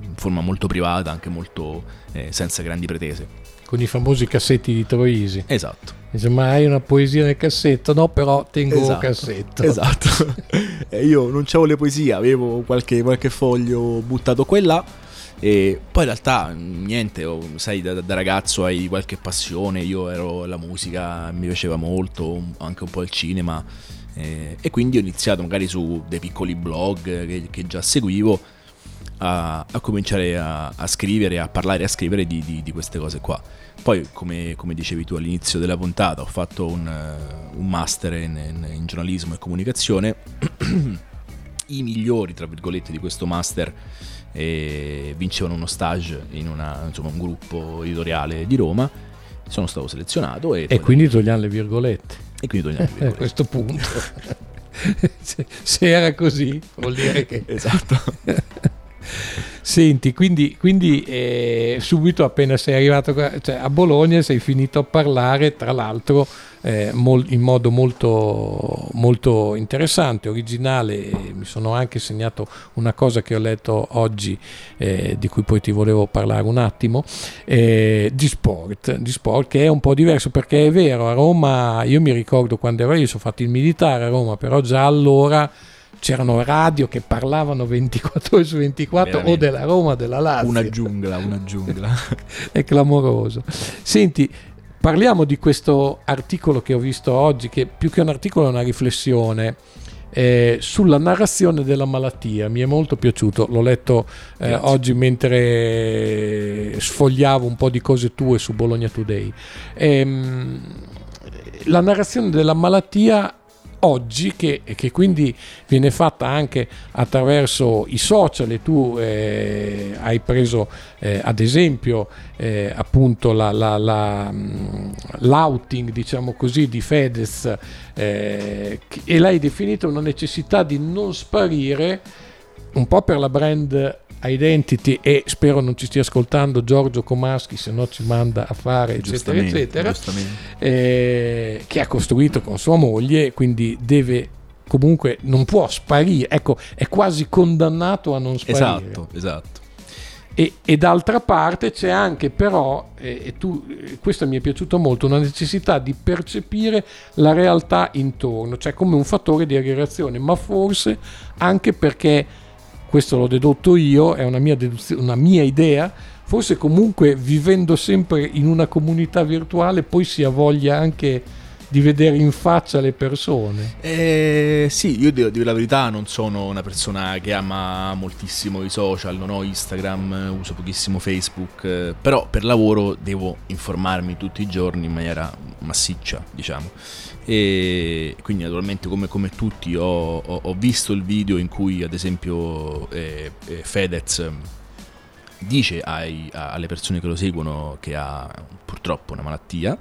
in forma molto privata, anche molto eh, senza grandi pretese. Con i famosi cassetti di Troisi. Esatto. Dice, ma hai una poesia nel cassetto? No, però tengo esatto, un cassetto. Esatto. [laughs] e io non avevo le poesie, avevo qualche, qualche foglio buttato qua e là. E poi in realtà niente, oh, sai, da, da, ragazzo hai qualche passione, io ero la musica, mi piaceva molto, anche un po' il cinema. Eh, e quindi ho iniziato magari su dei piccoli blog che, che già seguivo a, a cominciare a, a, scrivere, a parlare e a scrivere di, di, di queste cose qua. Poi, come, come, dicevi tu all'inizio della puntata, ho fatto un, uh, un master in, in, in, giornalismo e comunicazione. [clears throat] I migliori, tra virgolette, di questo master eh, vincevano uno stage in una, insomma, un gruppo editoriale di Roma. Sono stato selezionato e, e quindi togliamo le virgolette. E quindi togliamo le [laughs] virgolette. A questo punto. [laughs] se, se era così, vuol dire che... esatto. [laughs] Senti, quindi, quindi eh, subito appena sei arrivato cioè, a Bologna sei finito a parlare, tra l'altro eh, mol, in modo molto, molto interessante, originale. Mi sono anche segnato una cosa che ho letto oggi, eh, di cui poi ti volevo parlare un attimo, eh, di sport, di sport che è un po' diverso perché è vero, a Roma, io mi ricordo quando ero io, sono fatto il militare a Roma, però già allora c'erano radio che parlavano 24 ore su 24 Veramente. o della Roma o della Lazio. Una giungla, una giungla. [laughs] è clamoroso. Senti, parliamo di questo articolo che ho visto oggi, che più che un articolo è una riflessione. Eh, sulla narrazione della malattia mi è molto piaciuto l'ho letto eh, oggi mentre sfogliavo un po' di cose tue su Bologna Today ehm, la narrazione della malattia oggi che, che, quindi viene fatta anche attraverso i social e tu eh, hai preso eh, ad esempio eh, appunto la, la, la, mm, l'outing diciamo così di Fedez eh, e l'hai definito una necessità di non sparire un po' per la brand Identity e spero non ci stia ascoltando Giorgio Comaschi se no ci manda a fare eccetera eccetera. eh, che ha costruito con sua moglie quindi deve comunque non può sparire. Ecco è quasi condannato a non sparire. Esatto esatto. E, e, d'altra parte c'è anche però, eh, e tu, questo mi è piaciuto molto, una necessità di percepire la realtà intorno, cioè come un fattore di aggregazione, ma forse anche perché questo l'ho dedotto io, è una mia, una mia idea, forse comunque vivendo sempre in una comunità virtuale poi si ha voglia anche di vedere in faccia le persone. Eh, sì, io devo dire la verità, non sono una persona che ama moltissimo i social, non ho Instagram, uso pochissimo Facebook, però per lavoro devo informarmi tutti i giorni in maniera massiccia, diciamo e quindi naturalmente come, come tutti ho, ho, ho, visto il video in cui ad esempio eh, eh, Fedez dice ai, alle persone che lo seguono che ha purtroppo una malattia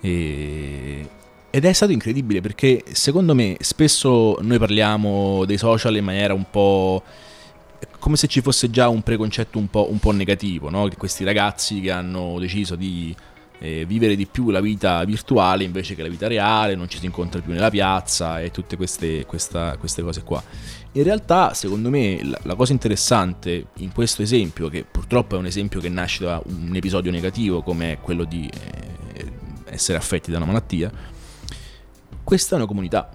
e, ed è stato incredibile perché secondo me spesso noi parliamo dei social in maniera un po' come se ci fosse già un preconcetto un po', un po negativo, no? questi ragazzi che hanno deciso di eh, vivere di più la vita virtuale invece che la vita reale, non ci si incontra più nella piazza e tutte queste, questa, queste cose qua. In realtà, secondo me, la, la, cosa interessante in questo esempio, che purtroppo è un esempio che nasce da un episodio negativo come quello di eh, essere affetti da una malattia, questa è una comunità.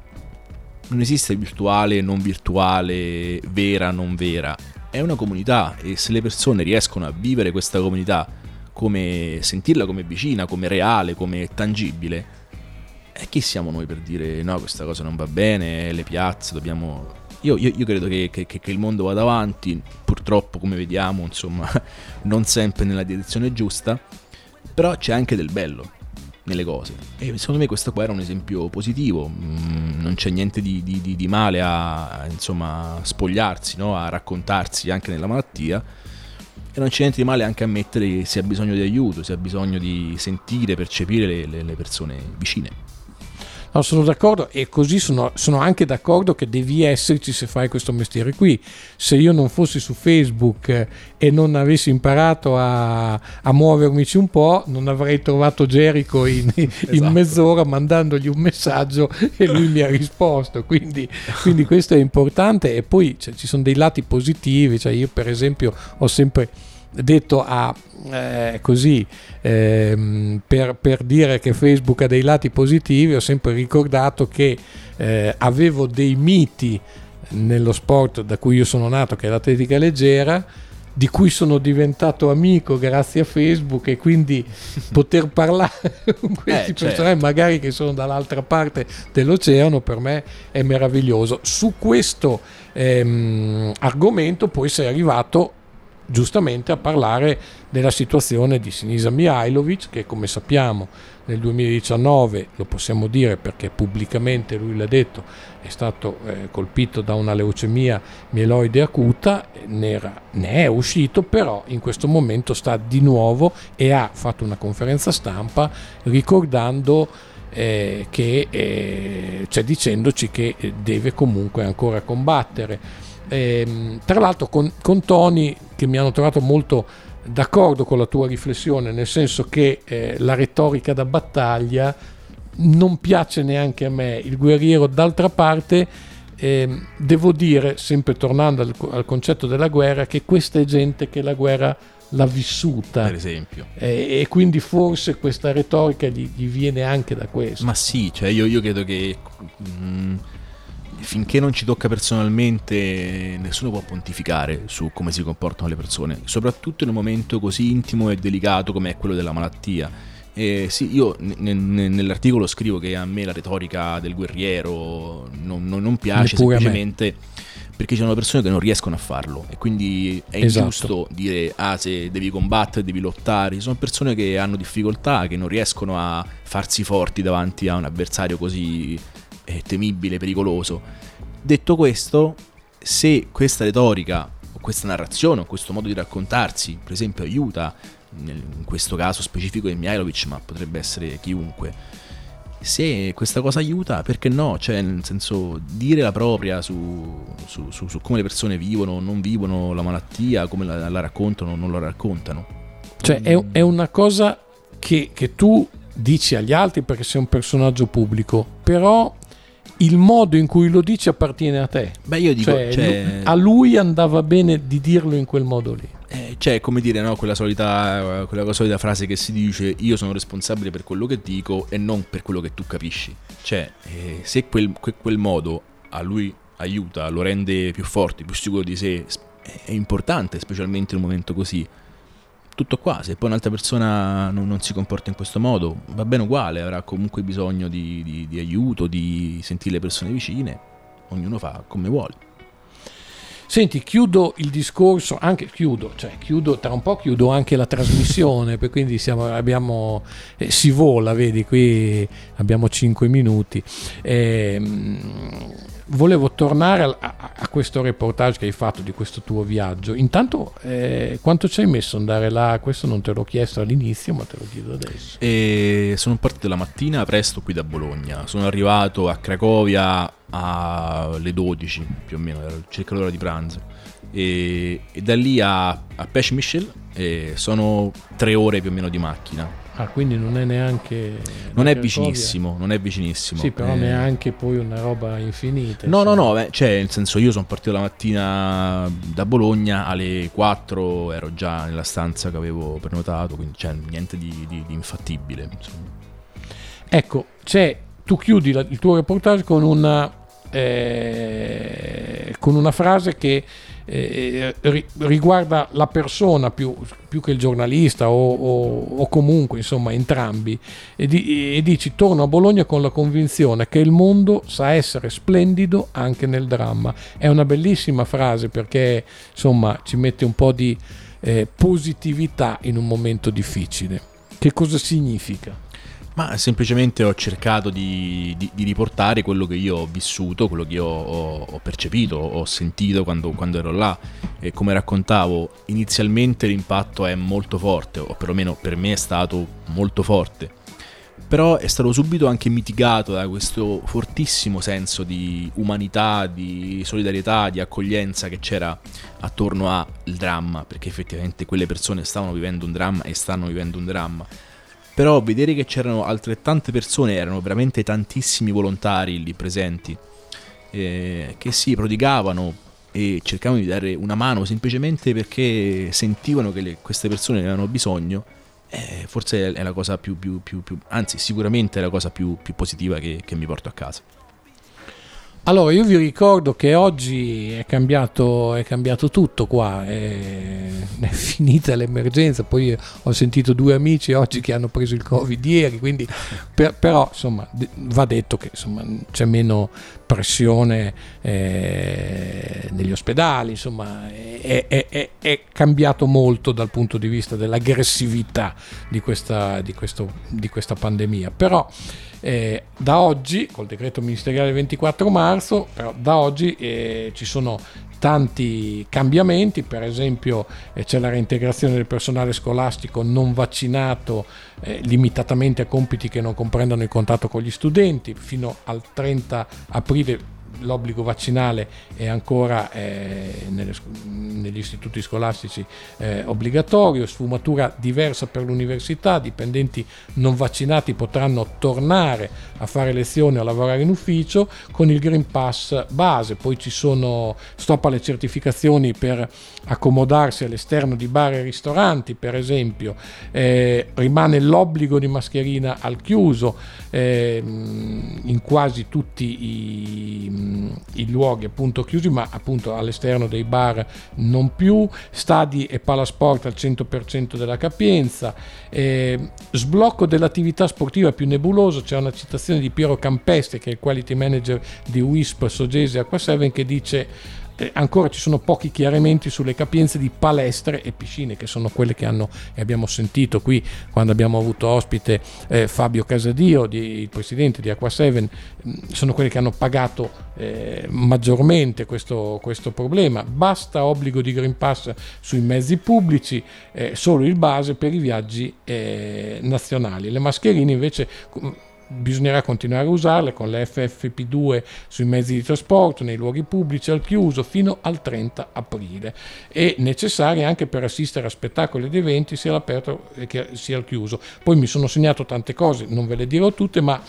Non esiste virtuale, non virtuale, vera, non vera. È una comunità e se le persone riescono a vivere questa comunità come sentirla come vicina, come reale, come tangibile. E chi siamo noi per dire no, questa cosa non va bene, le piazze, dobbiamo... Io, io, io credo che, che, che, il mondo vada avanti, purtroppo come vediamo, insomma, [laughs] non sempre nella direzione giusta, però c'è anche del bello nelle cose. E secondo me questo qua era un esempio positivo, mm, non c'è niente di, di, di male a, insomma, spogliarsi, no? a raccontarsi anche nella malattia e non c'è niente di male anche ammettere che si ha bisogno di aiuto, si ha bisogno di sentire, percepire le, le, le persone vicine. No, sono d'accordo e così sono, sono, anche d'accordo che devi esserci se fai questo mestiere qui. Se io non fossi su Facebook e non avessi imparato a, a muovermici un po', non avrei trovato Jericho [laughs] in, esatto. in, mezz'ora mandandogli un messaggio [laughs] e lui mi ha risposto. Quindi, quindi questo è importante e poi cioè, ci sono dei lati positivi. Cioè, io per esempio ho sempre detto a eh, così ehm, per, per, dire che Facebook ha dei lati positivi ho sempre ricordato che eh, avevo dei miti nello sport da cui io sono nato che è l'atletica leggera di cui sono diventato amico grazie a Facebook e quindi [laughs] poter parlare con questi eh, certo. personaggi magari che sono dall'altra parte dell'oceano per me è meraviglioso su questo ehm, argomento poi sei arrivato giustamente a parlare della situazione di Sinisa Mihailovic che come sappiamo nel 2019, lo possiamo dire perché pubblicamente lui l'ha detto, è stato eh, colpito da una leucemia mieloide acuta, ne, era, ne è uscito però in questo momento sta di nuovo e ha fatto una conferenza stampa ricordando eh, che, eh, cioè dicendoci che deve comunque ancora combattere eh, tra l'altro con, con Tony, che mi hanno trovato molto d'accordo con la tua riflessione, nel senso che eh, la retorica da battaglia non piace neanche a me. Il guerriero, d'altra parte, eh, devo dire, sempre tornando al, al, concetto della guerra, che questa è gente che la guerra l'ha vissuta. Per esempio. Eh, e quindi forse questa retorica gli, gli, viene anche da questo. Ma sì, cioè io, io credo che... Mm, finché non ci tocca personalmente nessuno può pontificare su come si comportano le persone, soprattutto in un momento così intimo e delicato come è quello della malattia. Eh, sì, io n- n- nell'articolo scrivo che a me la retorica del guerriero non, non, non piace Neppure semplicemente perché ci sono persone che non riescono a farlo e quindi è esatto. ingiusto dire ah se devi combattere devi lottare ci sono persone che hanno difficoltà che non riescono a farsi forti davanti a un avversario così eh, temibile, pericoloso. Detto questo, se questa retorica o questa narrazione o questo modo di raccontarsi, per esempio, aiuta, in questo caso specifico di Mihailovic, ma potrebbe essere chiunque, se questa cosa aiuta, perché no? Cioè, nel senso, dire la propria su, su, su, su come le persone vivono o non vivono la malattia, come la, la raccontano o non la raccontano. Cioè, è, è una cosa che, che tu dici agli altri perché sei un personaggio pubblico, però il modo in cui lo dici appartiene a te. Beh, io dico, cioè, cioè... a lui andava bene di dirlo in quel modo lì. Eh, cioè, come dire, no? quella, solita, quella solita frase che si dice: Io sono responsabile per quello che dico e non per quello che tu capisci. Cioè, eh, se quel, quel modo a lui aiuta, lo rende più forte, più sicuro di sé, è importante, specialmente in un momento così tutto qua, se poi un'altra persona non, non, si comporta in questo modo, va bene uguale, avrà comunque bisogno di, di, di aiuto, di sentire le persone vicine, ognuno fa come vuole. Senti, chiudo il discorso, anche chiudo, cioè chiudo, tra un po' chiudo anche la trasmissione, quindi siamo, abbiamo, eh, si vola, vedi, qui abbiamo 5 minuti. Eh, volevo tornare a, a, questo reportage che hai fatto di questo tuo viaggio. Intanto, eh, quanto ci hai messo andare là? Questo non te l'ho chiesto all'inizio, ma te lo chiedo adesso. E sono partito la mattina presto qui da Bologna. Sono arrivato a Cracovia alle 12 più o meno, circa l'ora di pranzo. E, e da lì a, a Pech Michel sono tre ore più o meno di macchina Ah, quindi non è neanche. Non è vicinissimo, non è vicinissimo. Sì, però eh... neanche poi una roba infinita. No, insomma. no, no, beh, cioè, nel senso, io sono partito la mattina da Bologna, alle 4 ero già nella stanza che avevo prenotato, quindi cioè, niente di, di, di infattibile. Insomma. Ecco, c'è, tu chiudi la, il tuo reportage con una. Eh, con una frase che eh, riguarda la persona più, più, che il giornalista o, o, o comunque insomma entrambi e, di, e, dici torno a Bologna con la convinzione che il mondo sa essere splendido anche nel dramma è una bellissima frase perché insomma ci mette un po' di eh, positività in un momento difficile che cosa significa? Ma semplicemente ho cercato di, di, di, riportare quello che io ho vissuto, quello che io ho, ho percepito, ho sentito quando, quando, ero là. E come raccontavo, inizialmente l'impatto è molto forte, o perlomeno per me è stato molto forte. però è stato subito anche mitigato da questo fortissimo senso di umanità, di solidarietà, di accoglienza che c'era attorno al dramma, perché effettivamente quelle persone stavano vivendo un dramma e stanno vivendo un dramma. Però vedere che c'erano altrettante persone, erano veramente tantissimi volontari lì presenti, eh, che si prodigavano e cercavano di dare una mano semplicemente perché sentivano che le, queste persone ne avevano bisogno eh, forse è la cosa più, più, più, più, anzi sicuramente è la cosa più, positiva che, che mi porto a casa. Allora, io vi ricordo che oggi è cambiato, è cambiato tutto qua, è, è, [laughs] finita l'emergenza, poi ho sentito due amici oggi che hanno preso il Covid ieri, quindi per, però insomma va detto che insomma, c'è meno pressione eh, negli ospedali, insomma è, è, è, cambiato molto dal punto di vista dell'aggressività di questa, di questo, di questa pandemia, però eh, da oggi, col decreto ministeriale 24 marzo, però da oggi eh, ci sono tanti cambiamenti, per esempio eh, c'è la reintegrazione del personale scolastico non vaccinato eh, limitatamente a compiti che non comprendono il contatto con gli studenti, fino al 30 aprile l'obbligo vaccinale è ancora eh, nelle, negli istituti scolastici eh, obbligatorio, sfumatura diversa per l'università, dipendenti non vaccinati potranno tornare a fare lezioni o a lavorare in ufficio con il Green Pass base, poi ci sono stop alle certificazioni per accomodarsi all'esterno di bar e ristoranti per esempio, eh, rimane l'obbligo di mascherina al chiuso eh, in quasi tutti i i luoghi appunto chiusi, ma appunto all'esterno dei bar non più, stadi e palasport al 100% della capienza, eh, sblocco dell'attività sportiva più nebuloso, c'è una citazione di Piero Campeste che è il quality manager di Wisp Sogesi Acqua 7 che dice eh, ancora ci sono pochi chiarimenti sulle capienze di palestre e piscine, che sono quelle che hanno, abbiamo sentito qui quando abbiamo avuto ospite eh, Fabio Casadio, di, il presidente di Acqua 7, mm, sono quelle che hanno pagato eh, maggiormente questo, questo, problema. Basta obbligo di Green Pass sui mezzi pubblici, eh, solo il base per i viaggi eh, nazionali. Le mascherine invece bisognerà continuare a usarle con le FFP2 sui mezzi di trasporto, nei luoghi pubblici al chiuso fino al 30 aprile e necessarie anche per assistere a spettacoli ed eventi sia all'aperto che sia al chiuso. Poi mi sono segnato tante cose, non ve le dirò tutte, ma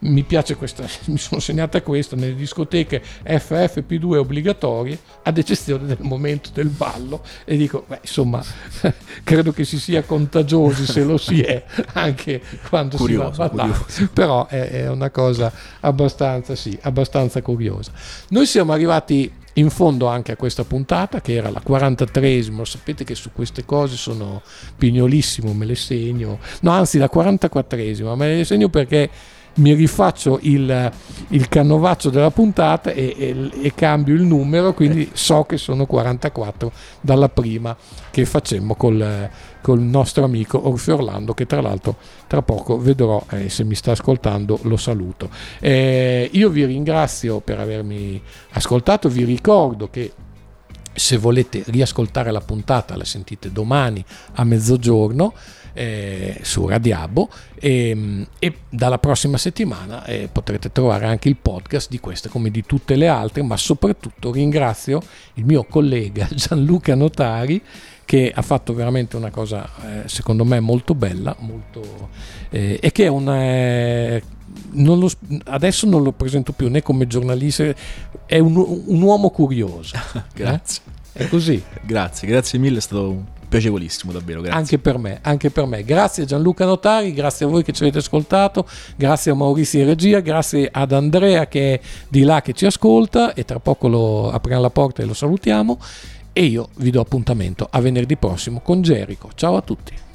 mi piace questa, [laughs] mi sono segnata questa nelle discoteche FFP2 obbligatorie ad eccezione del momento del ballo e dico beh insomma [laughs] credo che si sia contagiosi se lo si è [laughs] anche quando curioso, si va a ballare. però è, è, una cosa abbastanza sì abbastanza curiosa. Noi siamo arrivati in fondo anche a questa puntata che era la 43esima, sapete che su queste cose sono pignolissimo, me le segno, no anzi la 44esima, me le segno perché mi rifaccio il, il canovaccio della puntata e, e, e, cambio il numero, quindi so che sono 44 dalla prima che facemmo col, col nostro amico Orfeo Orlando, che tra l'altro tra poco vedrò, eh, se mi sta ascoltando lo saluto. Eh, io vi ringrazio per avermi ascoltato, vi ricordo che se volete riascoltare la puntata la sentite domani a mezzogiorno eh, su Radiabo e, ehm, e, dalla prossima settimana eh, potrete trovare anche il podcast di questa come di tutte le altre, ma soprattutto ringrazio il mio collega [laughs] Gianluca Notari che ha fatto veramente una cosa eh, secondo me molto bella molto, eh, e che è una eh, non lo, adesso non lo presento più né come giornalista, è un, un uomo curioso. [laughs] grazie. Eh? È così. Grazie, grazie mille, è stato piacevolissimo davvero grazie. anche per me anche per me. Grazie Gianluca Notari grazie a voi che ci avete ascoltato grazie a Maurizio in regia grazie ad Andrea che è di là che ci ascolta e tra poco lo apriamo la porta e lo salutiamo. E io vi do appuntamento a venerdì prossimo con Gerico. Ciao a tutti